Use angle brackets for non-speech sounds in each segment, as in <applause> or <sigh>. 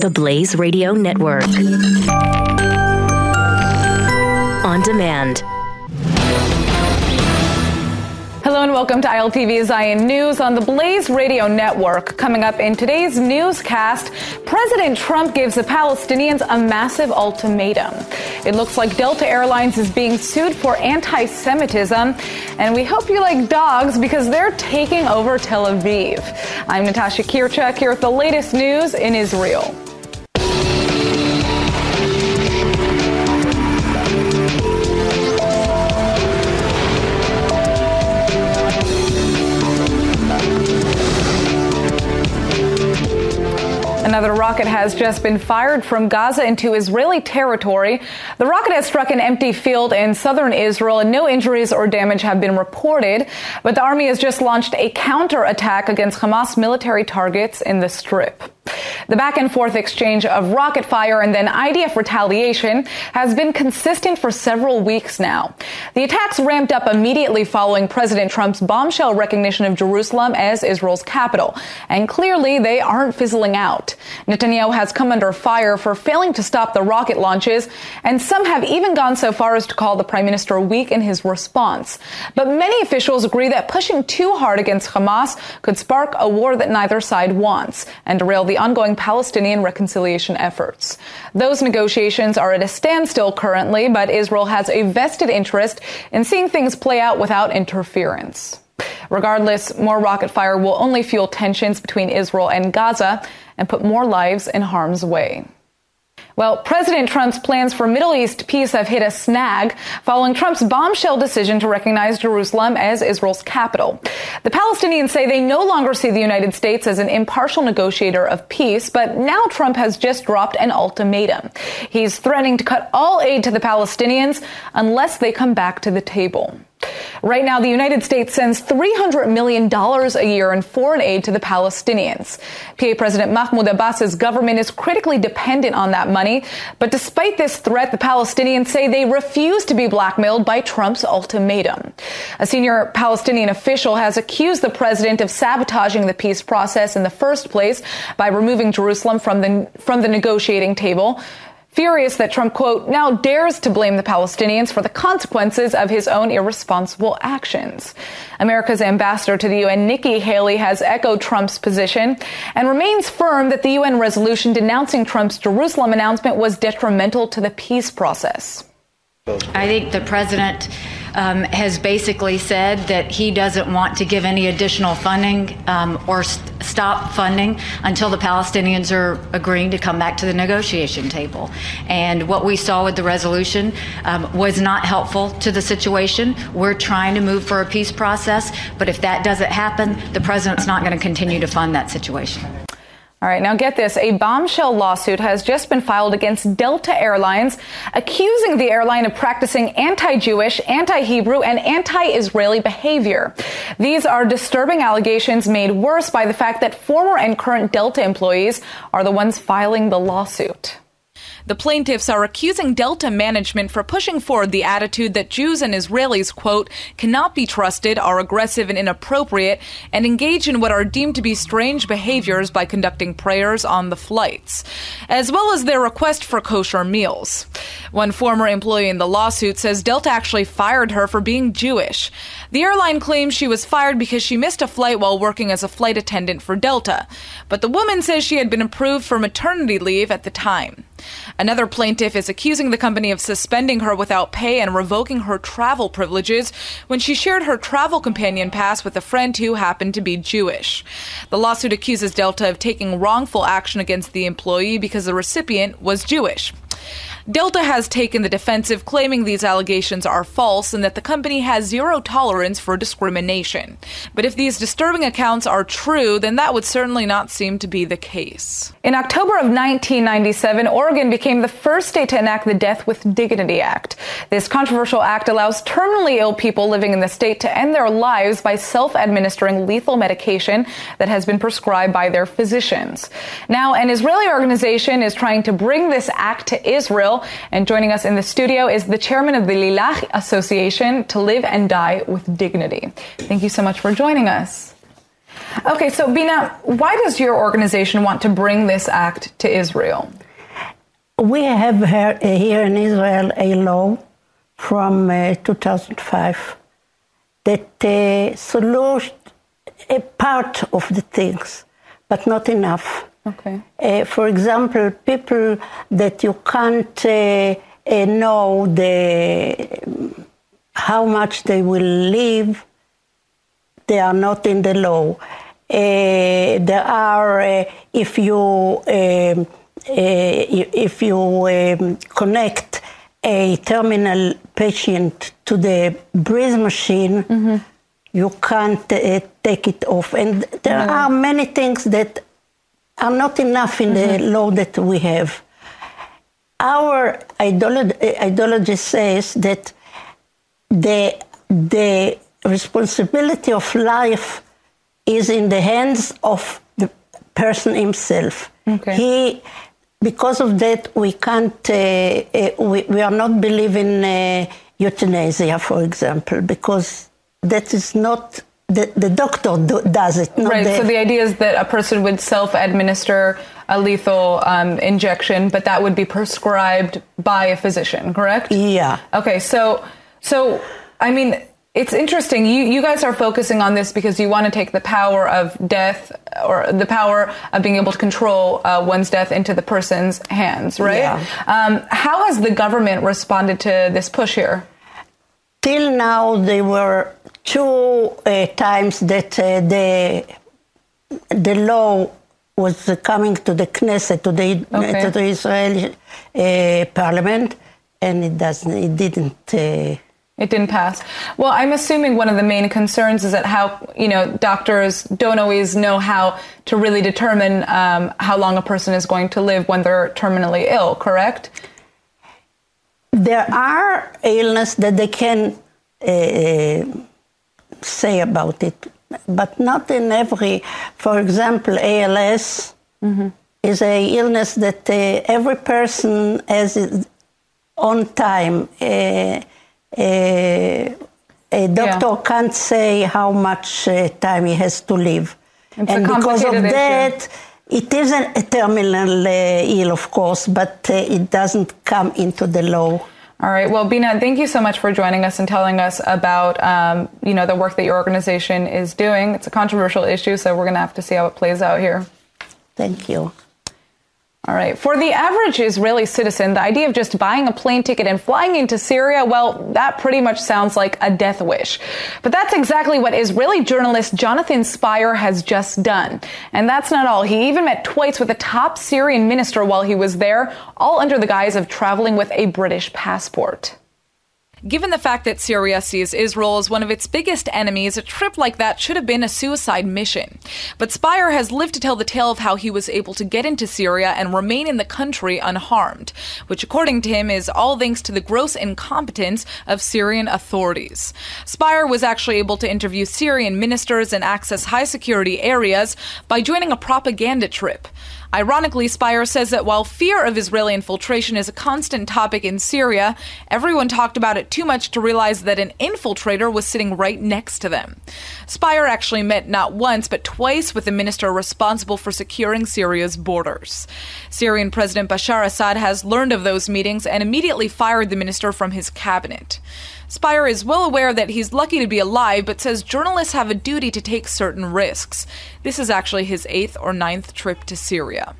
The Blaze Radio Network. On demand. Hello and welcome to ILTV Zion News on the Blaze Radio Network. Coming up in today's newscast, President Trump gives the Palestinians a massive ultimatum. It looks like Delta Airlines is being sued for anti Semitism, and we hope you like dogs because they're taking over Tel Aviv. I'm Natasha Kirtchuk here with the latest news in Israel. Another rocket has just been fired from Gaza into Israeli territory. The rocket has struck an empty field in southern Israel and no injuries or damage have been reported. But the army has just launched a counterattack against Hamas military targets in the strip. The back and forth exchange of rocket fire and then IDF retaliation has been consistent for several weeks now. The attacks ramped up immediately following President Trump's bombshell recognition of Jerusalem as Israel's capital. And clearly they aren't fizzling out. Netanyahu has come under fire for failing to stop the rocket launches, and some have even gone so far as to call the prime minister weak in his response. But many officials agree that pushing too hard against Hamas could spark a war that neither side wants and derail the ongoing Palestinian reconciliation efforts. Those negotiations are at a standstill currently, but Israel has a vested interest in seeing things play out without interference. Regardless, more rocket fire will only fuel tensions between Israel and Gaza and put more lives in harm's way. Well, President Trump's plans for Middle East peace have hit a snag following Trump's bombshell decision to recognize Jerusalem as Israel's capital. The Palestinians say they no longer see the United States as an impartial negotiator of peace, but now Trump has just dropped an ultimatum. He's threatening to cut all aid to the Palestinians unless they come back to the table. Right now, the United States sends $300 million a year in foreign aid to the Palestinians. PA President Mahmoud Abbas's government is critically dependent on that money. But despite this threat, the Palestinians say they refuse to be blackmailed by Trump's ultimatum. A senior Palestinian official has accused the president of sabotaging the peace process in the first place by removing Jerusalem from the, from the negotiating table. Furious that Trump, quote, now dares to blame the Palestinians for the consequences of his own irresponsible actions. America's ambassador to the UN, Nikki Haley, has echoed Trump's position and remains firm that the UN resolution denouncing Trump's Jerusalem announcement was detrimental to the peace process. I think the president um, has basically said that he doesn't want to give any additional funding um, or st- stop funding until the Palestinians are agreeing to come back to the negotiation table. And what we saw with the resolution um, was not helpful to the situation. We're trying to move for a peace process, but if that doesn't happen, the president's not going to continue to fund that situation. All right, now get this. A bombshell lawsuit has just been filed against Delta Airlines, accusing the airline of practicing anti-Jewish, anti-Hebrew, and anti-Israeli behavior. These are disturbing allegations made worse by the fact that former and current Delta employees are the ones filing the lawsuit. The plaintiffs are accusing Delta management for pushing forward the attitude that Jews and Israelis, quote, cannot be trusted, are aggressive and inappropriate, and engage in what are deemed to be strange behaviors by conducting prayers on the flights, as well as their request for kosher meals. One former employee in the lawsuit says Delta actually fired her for being Jewish. The airline claims she was fired because she missed a flight while working as a flight attendant for Delta, but the woman says she had been approved for maternity leave at the time. Another plaintiff is accusing the company of suspending her without pay and revoking her travel privileges when she shared her travel companion pass with a friend who happened to be Jewish. The lawsuit accuses Delta of taking wrongful action against the employee because the recipient was Jewish. Delta has taken the defensive, claiming these allegations are false and that the company has zero tolerance for discrimination. But if these disturbing accounts are true, then that would certainly not seem to be the case. In October of 1997, Oregon became the first state to enact the Death with Dignity Act. This controversial act allows terminally ill people living in the state to end their lives by self administering lethal medication that has been prescribed by their physicians. Now, an Israeli organization is trying to bring this act to Israel and joining us in the studio is the chairman of the Lilach Association to Live and Die with Dignity. Thank you so much for joining us. Okay, so Bina, why does your organization want to bring this act to Israel? We have here in Israel a law from uh, 2005 that uh, a part of the things, but not enough. Okay. Uh, for example, people that you can't uh, uh, know the how much they will live, they are not in the law. Uh, there are uh, if you um, uh, if you um, connect a terminal patient to the breathe machine. Mm-hmm you can't uh, take it off. And there no. are many things that are not enough in mm-hmm. the law that we have. Our ideology, ideology says that the, the responsibility of life is in the hands of the person himself. Okay. He, because of that, we can't, uh, uh, we, we are not believing uh, euthanasia, for example, because that is not the, the doctor do, does it. right. The, so the idea is that a person would self-administer a lethal um, injection, but that would be prescribed by a physician, correct? Yeah. Okay. So, so I mean, it's interesting. You you guys are focusing on this because you want to take the power of death or the power of being able to control uh, one's death into the person's hands, right? Yeah. Um, how has the government responded to this push here? Till now, they were two uh, times that uh, the the law was coming to the Knesset, to the, okay. to the Israeli uh, parliament, and it doesn't, it didn't. Uh, it didn't pass. Well, I'm assuming one of the main concerns is that how you know doctors don't always know how to really determine um, how long a person is going to live when they're terminally ill. Correct? There are illness that they can uh, say about it, but not in every. For example, ALS mm-hmm. is a illness that uh, every person has on time. Uh, uh, a doctor yeah. can't say how much uh, time he has to live, it's and because of issue. that. It isn't a terminal uh, ill, of course, but uh, it doesn't come into the law. All right. Well, Bina, thank you so much for joining us and telling us about um, you know the work that your organization is doing. It's a controversial issue, so we're going to have to see how it plays out here. Thank you. All right. For the average Israeli citizen, the idea of just buying a plane ticket and flying into Syria, well, that pretty much sounds like a death wish. But that's exactly what Israeli journalist Jonathan Spyer has just done. And that's not all. He even met twice with a top Syrian minister while he was there, all under the guise of traveling with a British passport. Given the fact that Syria sees Israel as one of its biggest enemies, a trip like that should have been a suicide mission. But Spyer has lived to tell the tale of how he was able to get into Syria and remain in the country unharmed, which according to him is all thanks to the gross incompetence of Syrian authorities. Spyer was actually able to interview Syrian ministers and access high security areas by joining a propaganda trip. Ironically, Spyer says that while fear of Israeli infiltration is a constant topic in Syria, everyone talked about it too much to realize that an infiltrator was sitting right next to them. Spyer actually met not once but twice with the minister responsible for securing Syria's borders. Syrian President Bashar Assad has learned of those meetings and immediately fired the minister from his cabinet. Spyer is well aware that he's lucky to be alive, but says journalists have a duty to take certain risks. This is actually his eighth or ninth trip to Syria.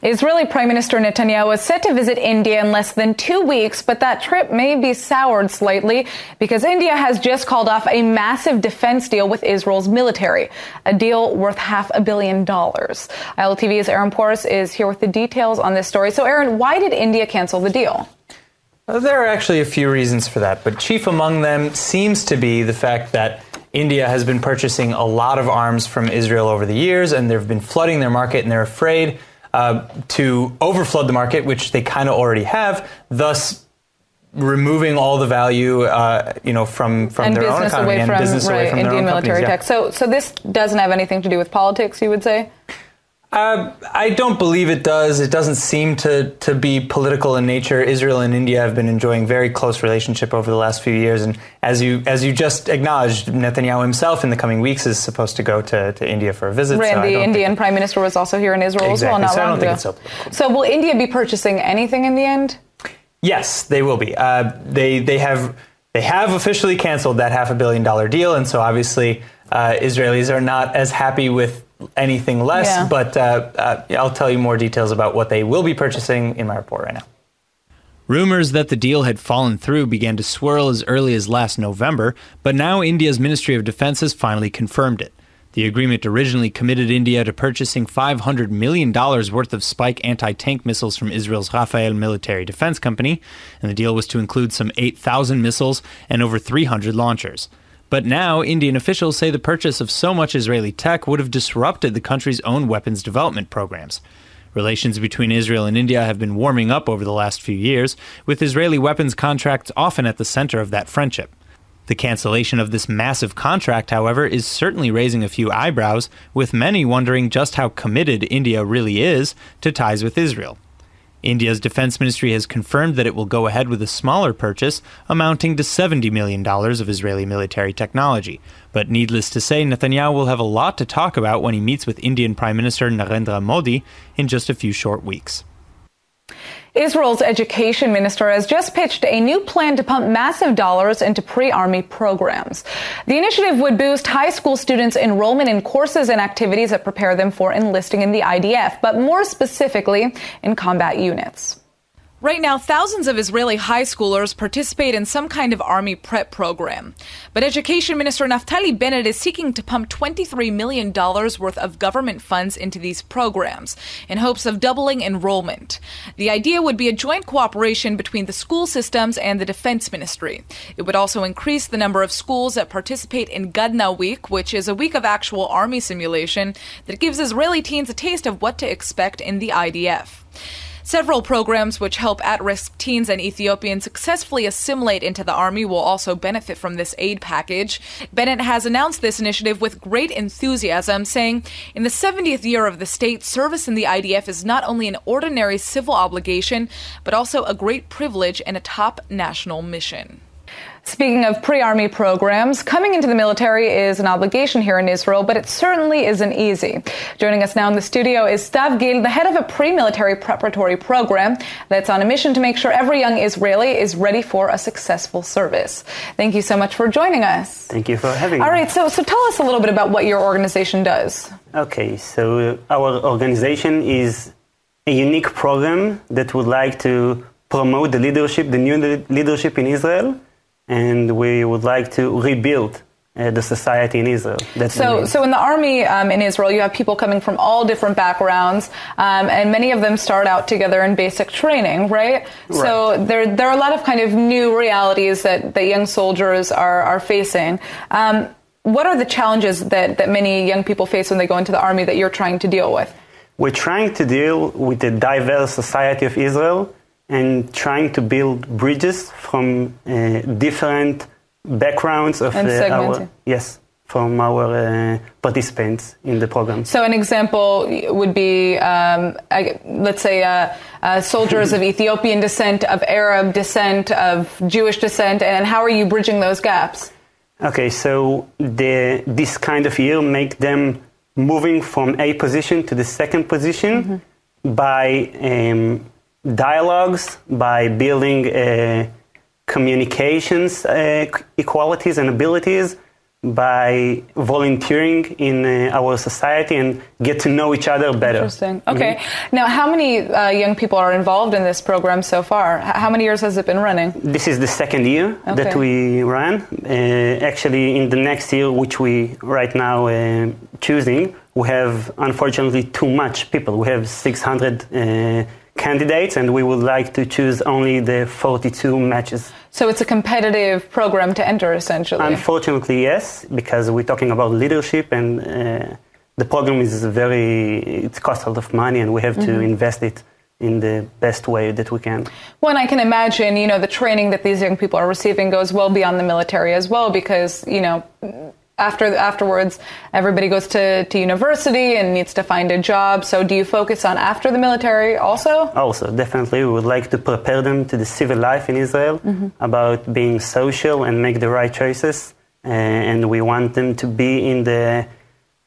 Israeli Prime Minister Netanyahu is set to visit India in less than two weeks, but that trip may be soured slightly because India has just called off a massive defense deal with Israel's military, a deal worth half a billion dollars. ILTV's Aaron Porras is here with the details on this story. So, Aaron, why did India cancel the deal? There are actually a few reasons for that, but chief among them seems to be the fact that India has been purchasing a lot of arms from Israel over the years, and they've been flooding their market, and they're afraid uh, to overflood the market, which they kind of already have, thus removing all the value, uh, you know, from, from and their own economy and from, business right, away from Indian their own military companies, tech. yeah. So, so this doesn't have anything to do with politics, you would say? Uh, I don't believe it does. It doesn't seem to, to be political in nature. Israel and India have been enjoying very close relationship over the last few years, and as you as you just acknowledged, Netanyahu himself in the coming weeks is supposed to go to, to India for a visit. Right, so the Indian Prime Minister was also here in Israel exactly. as well. Not so I don't ago. think it's so political. So will India be purchasing anything in the end? Yes, they will be. Uh, they they have they have officially canceled that half a billion dollar deal, and so obviously uh, Israelis are not as happy with anything less. Yeah. But uh, uh, I'll tell you more details about what they will be purchasing in my report right now. Rumors that the deal had fallen through began to swirl as early as last November, but now India's Ministry of Defense has finally confirmed it. The agreement originally committed India to purchasing $500 million worth of Spike anti tank missiles from Israel's Rafael military defense company, and the deal was to include some 8,000 missiles and over 300 launchers. But now, Indian officials say the purchase of so much Israeli tech would have disrupted the country's own weapons development programs. Relations between Israel and India have been warming up over the last few years, with Israeli weapons contracts often at the center of that friendship. The cancellation of this massive contract, however, is certainly raising a few eyebrows, with many wondering just how committed India really is to ties with Israel. India's defense ministry has confirmed that it will go ahead with a smaller purchase amounting to $70 million of Israeli military technology. But needless to say, Netanyahu will have a lot to talk about when he meets with Indian Prime Minister Narendra Modi in just a few short weeks. Israel's education minister has just pitched a new plan to pump massive dollars into pre-army programs. The initiative would boost high school students' enrollment in courses and activities that prepare them for enlisting in the IDF, but more specifically in combat units. Right now, thousands of Israeli high schoolers participate in some kind of army prep program. But Education Minister Naftali Bennett is seeking to pump $23 million worth of government funds into these programs in hopes of doubling enrollment. The idea would be a joint cooperation between the school systems and the Defense Ministry. It would also increase the number of schools that participate in Gadna Week, which is a week of actual army simulation that gives Israeli teens a taste of what to expect in the IDF. Several programs which help at risk teens and Ethiopians successfully assimilate into the Army will also benefit from this aid package. Bennett has announced this initiative with great enthusiasm, saying, In the 70th year of the state, service in the IDF is not only an ordinary civil obligation, but also a great privilege and a top national mission. Speaking of pre army programs, coming into the military is an obligation here in Israel, but it certainly isn't easy. Joining us now in the studio is Stav Gil, the head of a pre military preparatory program that's on a mission to make sure every young Israeli is ready for a successful service. Thank you so much for joining us. Thank you for having me. All right, so, so tell us a little bit about what your organization does. Okay, so uh, our organization is a unique program that would like to promote the leadership, the new leadership in Israel, and we would like to rebuild uh, the society in Israel. That's So, so in the army um, in Israel, you have people coming from all different backgrounds, um, and many of them start out together in basic training, right? So there, there are a lot of kind of new realities that, that young soldiers are, are facing. Um, what are the challenges that, that many young people face when they go into the army that you're trying to deal with? We're trying to deal with the diverse society of Israel and trying to build bridges from uh, different backgrounds of uh, our yes from our uh, participants in the program. So, an example would be, um, I, let's say, uh, uh, soldiers of <laughs> Ethiopian descent, of Arab descent, of Jewish descent, and how are you bridging those gaps? Okay, so the, this kind of year make them moving from a position to the second position by um, dialogues, by building uh, communications uh, equalities and abilities, by volunteering in uh, our society and get to know each other better. Interesting. Okay. Now, how many uh, young people are involved in this program so far? How many years has it been running? This is the second year that we ran. Uh, actually, in the next year, which we right now uh, choosing, we have unfortunately too much people. We have 600 uh, candidates, and we would like to choose only the 42 matches. So it's a competitive program to enter, essentially. Unfortunately, yes, because we're talking about leadership, and uh, the program is very. It costs a lot of money, and we have to Mm-hmm. invest it in the best way that we can. Well, and I can imagine, you know, the training that these young people are receiving goes well beyond the military as well, because, you know, after afterwards everybody goes to, to university and needs to find a job. So do you focus on after the military also? Also, definitely, we would like to prepare them to the civil life in Israel about being social and make the right choices. Uh, and we want them to be in the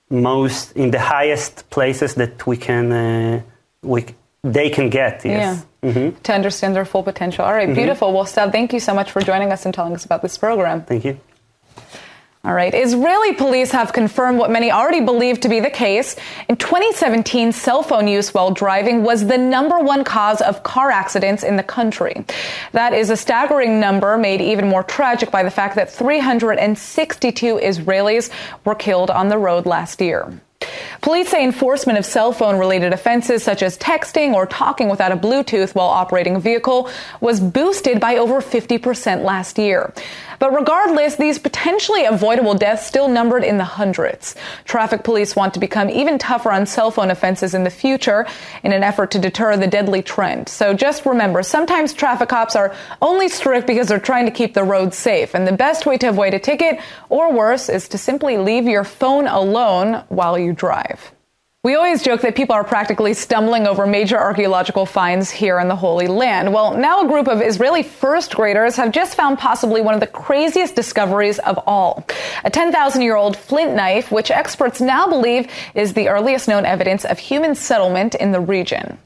most, in the highest places that we can, uh, we, they can get. Yes. yeah. To understand their full potential. All right, beautiful. Well Stav, thank you so much for joining us and telling us about this program. Thank you. All right. Israeli police have confirmed what many already believed to be the case. In 2017, cell phone use while driving was the number one cause of car accidents in the country. That is a staggering number made even more tragic by the fact that 362 Israelis were killed on the road last year. Police say enforcement of cell phone related offenses such as texting or talking without a Bluetooth while operating a vehicle was boosted by over 50% last year. But regardless, these potentially avoidable deaths still numbered in the hundreds. Traffic police want to become even tougher on cell phone offenses in the future in an effort to deter the deadly trend. So just remember, sometimes traffic cops are only strict because they're trying to keep the roads safe. And the best way to avoid a ticket, or worse, is to simply leave your phone alone while you drive. We always joke that people are practically stumbling over major archaeological finds here in the Holy Land. Well, now a group of Israeli first graders have just found possibly one of the craziest discoveries of all. A 10,000 year old flint knife, which experts now believe is the earliest known evidence of human settlement in the region.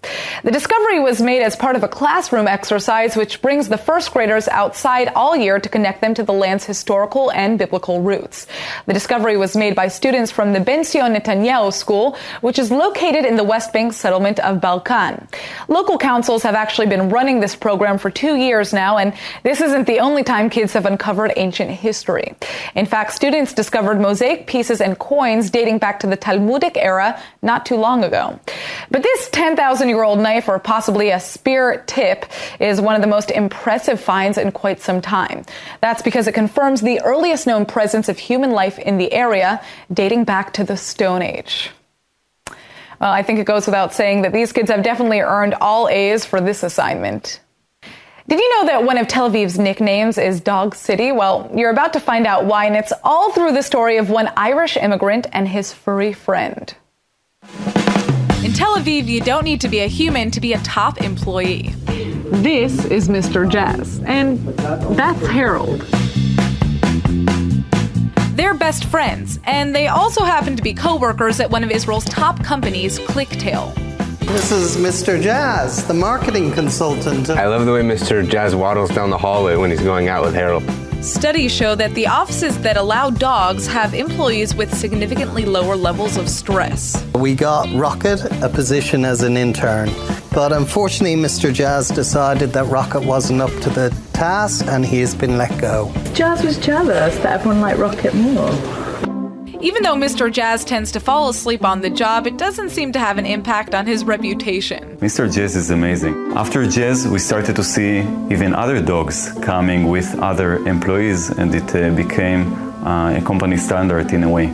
The discovery was made as part of a classroom exercise which brings the first graders outside all year to connect them to the land's historical and biblical roots. The discovery was made by students from the Benzion Netanyahu School, which is located in the West Bank settlement of Balkan. Local councils have actually been running this program for two years now, and this isn't the only time kids have uncovered ancient history. In fact, students discovered mosaic pieces and coins dating back to the Talmudic era not too long ago. But this 10,000 year old knife, or possibly a spear tip, is one of the most impressive finds in quite some time. That's because it confirms the earliest known presence of human life in the area, dating back to the Stone Age. Well, I think it goes without saying that these kids have definitely earned all A's for this assignment. Did you know that one of Tel Aviv's nicknames is Dog City? Well, you're about to find out why, and it's all through the story of one Irish immigrant and his furry friend. In Tel Aviv, you don't need to be a human to be a top employee. This is Mr. Jazz, and that's Harold. They're best friends, and they also happen to be co-workers at one of Israel's top companies, ClickTale. This is Mr. Jazz, the marketing consultant. I love the way Mr. Jazz waddles down the hallway when he's going out with Harold. Studies show that the offices that allow dogs have employees with significantly lower levels of stress. We got Rocket a position as an intern, but unfortunately, Mr. Jazz decided that Rocket wasn't up to the task and he has been let go. Jazz was jealous that everyone liked Rocket more. Even though Mr. Jazz tends to fall asleep on the job, it doesn't seem to have an impact on his reputation. Mr. Jazz is amazing. After Jazz, we started to see even other dogs coming with other employees, and it uh, became uh, a company standard in a way.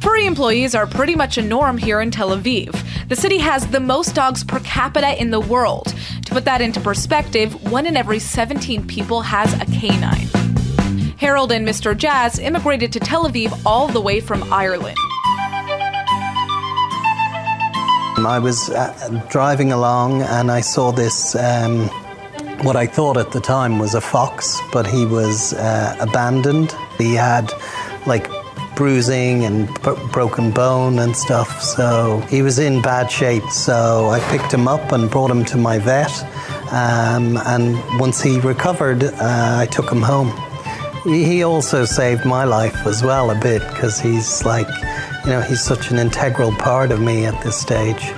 Furry employees are pretty much a norm here in Tel Aviv. The city has the most dogs per capita in the world. To put that into perspective, one in every 17 people has a canine. Harold and Mr. Jazz immigrated to Tel Aviv all the way from Ireland. I was uh, driving along and I saw this, um, what I thought at the time was a fox, but he was uh, abandoned. He had like bruising and b- broken bone and stuff, so he was in bad shape. So I picked him up and brought him to my vet. Um, and once he recovered, uh, I took him home. He also saved my life as well a bit because he's like, you know, he's such an integral part of me at this stage.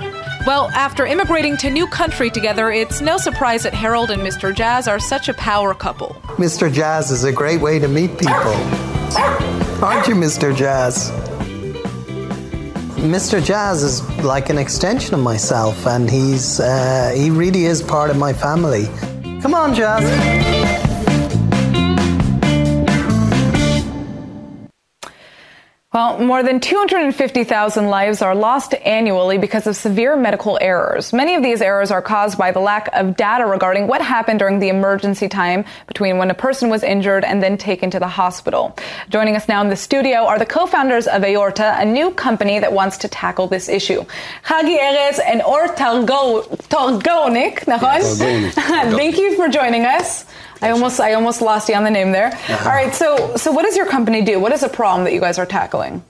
Well, after immigrating to new country together, it's no surprise that Harold and Mr. Jazz are such a power couple. Mr. Jazz is a great way to meet people. Aren't you, Mr. Jazz? Mr. Jazz is like an extension of myself, and he's uh, he really is part of my family. Come on, Jazz. Well, more than 250,000 lives are lost annually because of severe medical errors. Many of these errors are caused by the lack of data regarding what happened during the emergency time between when a person was injured and then taken to the hospital. Joining us now in the studio are the co-founders of Aorta, a new company that wants to tackle this issue. Hagi Erez and Or Targonik, <laughs> Thank you for joining us. I almost I almost lost you on the name there. Uh-huh. All right, so so what does your company do? What is a problem that you guys are tackling?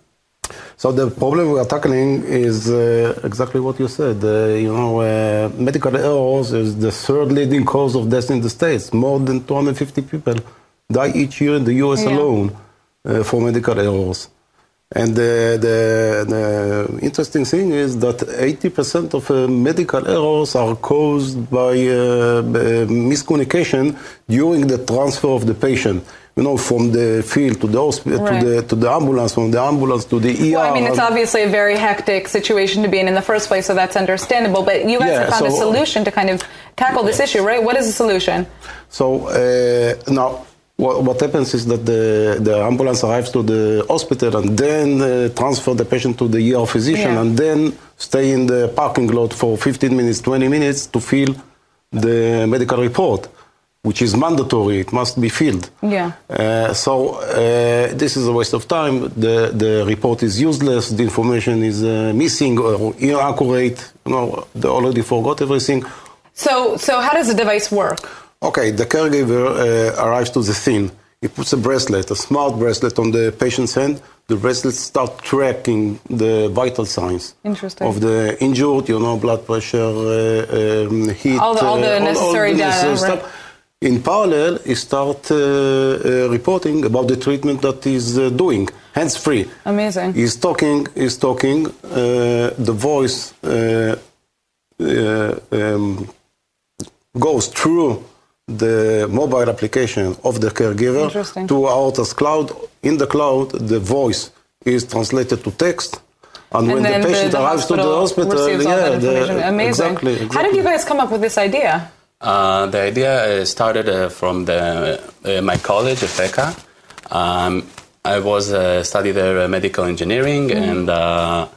So the problem we are tackling is uh, exactly what you said. Uh, you know, uh, medical errors is the third leading cause of death in the states. More than 250 people die each year in the U.S. Yeah. alone uh, for medical errors. And the, the, the, interesting thing is that 80% of uh, medical errors are caused by uh, miscommunication during the transfer of the patient. You know, from the field to the hospital right. to the to the ambulance, from the ambulance to the ER. Well, I mean, it's obviously a very hectic situation to be in in the first place, so that's understandable. But you guys yeah, have found so, a solution to kind of tackle this issue, right? What is the solution? So uh, now what, what, happens is that the, the ambulance arrives to the hospital and then uh, transfer the patient to the ER physician yeah. and then stay in the parking lot for 15 minutes, 20 minutes to fill the medical report, which is mandatory. It must be filled. Yeah. Uh, so uh, this is a waste of time. The, the report is useless. The information is uh, missing or inaccurate. You know, they already forgot everything. So, so how does the device work? Okay, the caregiver uh, arrives to the scene. He puts a bracelet, a smart bracelet on the patient's hand. The bracelet starts tracking the vital signs of the injured, you know, blood pressure, uh, um, heat, all the, all the necessary all, all data. Necessary right. In parallel, he starts uh, uh, reporting about the treatment that he's uh, doing, hands free. Amazing. He's talking. He's talking. Uh, the voice um, goes through the mobile application of the caregiver to Aorta's cloud. In the cloud, the voice is translated to text. And, and when the patient the, the arrives to the hospital, yeah, the, Amazing. Exactly, exactly, How did you guys come up with this idea? Uh, the idea uh, started uh, from the, uh, my college, Afeka. Um, I was uh, studied there uh, medical engineering, mm. and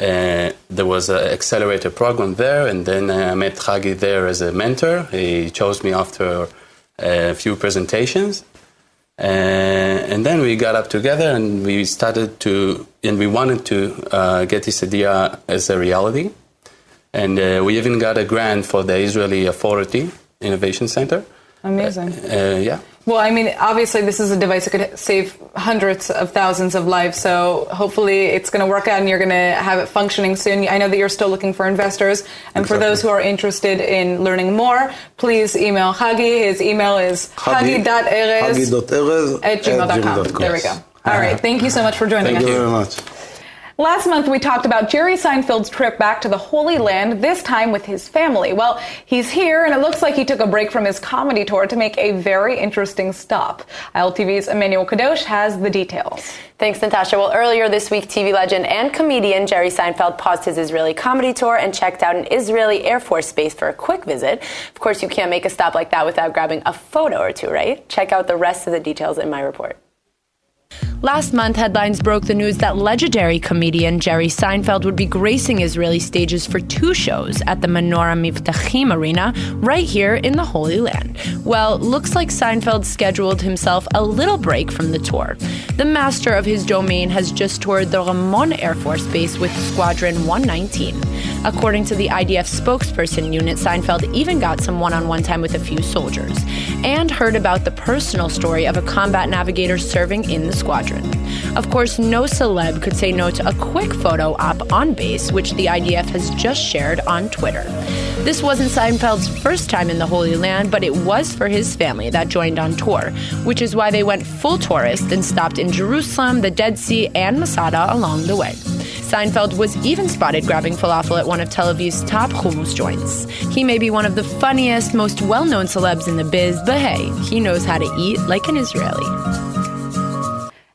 uh, there was an accelerator program there, and then I met Hagi there as a mentor. He chose me after a few presentations. Uh, and then we got up together and we started to, and we wanted to uh, get this idea as a reality. And uh, we even got a grant for the Israeli Authority Innovation Center. Amazing. yeah. Well, I mean, obviously, this is a device that could save hundreds of thousands of lives. So hopefully, it's going to work out, and you're going to have it functioning soon. I know that you're still looking for investors, and exactly. for those who are interested in learning more, please email Hagi. His email is hagi.erez at gmail.com. There we go. All right. <laughs> Thank you so much for joining Thank us. Thank you very much. Last month, we talked about Jerry Seinfeld's trip back to the Holy Land, this time with his family. Well, he's here, and it looks like he took a break from his comedy tour to make a very interesting stop. ILTV's Emmanuel Kadosh has the details. Thanks, Natasha. Well, earlier this week, TV legend and comedian Jerry Seinfeld paused his Israeli comedy tour and checked out an Israeli Air Force base for a quick visit. Of course, you can't make a stop like that without grabbing a photo or two, right? Check out the rest of the details in my report. Last month, headlines broke the news that legendary comedian Jerry Seinfeld would be gracing Israeli stages for two shows at the Menorah Mivtachim Arena right here in the Holy Land. Well, looks like Seinfeld scheduled himself a little break from the tour. The master of his domain has just toured the Ramon Air Force Base with Squadron 119. According to the IDF spokesperson unit, Seinfeld even got some one on one time with a few soldiers and heard about the personal story of a combat navigator serving in the squadron. Of course, no celeb could say no to a quick photo op on base, which the IDF has just shared on Twitter. This wasn't Seinfeld's first time in the Holy Land, but it was for his family that joined on tour, which is why they went full tourist and stopped in Jerusalem, the Dead Sea, and Masada along the way. Seinfeld was even spotted grabbing falafel at one of Tel Aviv's top hummus joints. He may be one of the funniest, most well known celebs in the biz, but hey, he knows how to eat like an Israeli.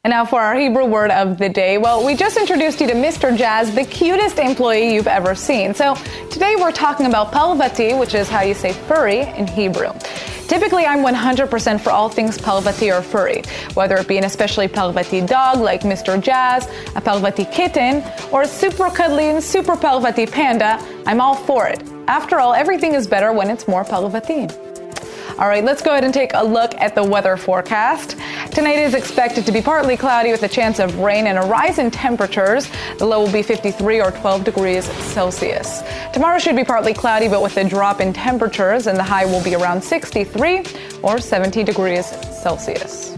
And now for our Hebrew word of the day. Well, we just introduced you to Mr. Jazz, the cutest employee you've ever seen. So today we're talking about parvati, which is how you say furry in Hebrew. Typically, I'm 100% for all things Parvati or furry, whether it be an especially Parvati dog like Mr. Jazz, a Parvati kitten, or a super cuddly and super Parvati panda, I'm all for it. After all, everything is better when it's more Parvati. All right, let's go ahead and take a look at the weather forecast. Tonight is expected to be partly cloudy with a chance of rain and a rise in temperatures. The low will be 53 or 12 degrees Celsius. Tomorrow should be partly cloudy, but with a drop in temperatures, and the high will be around 63 or 70 degrees Celsius.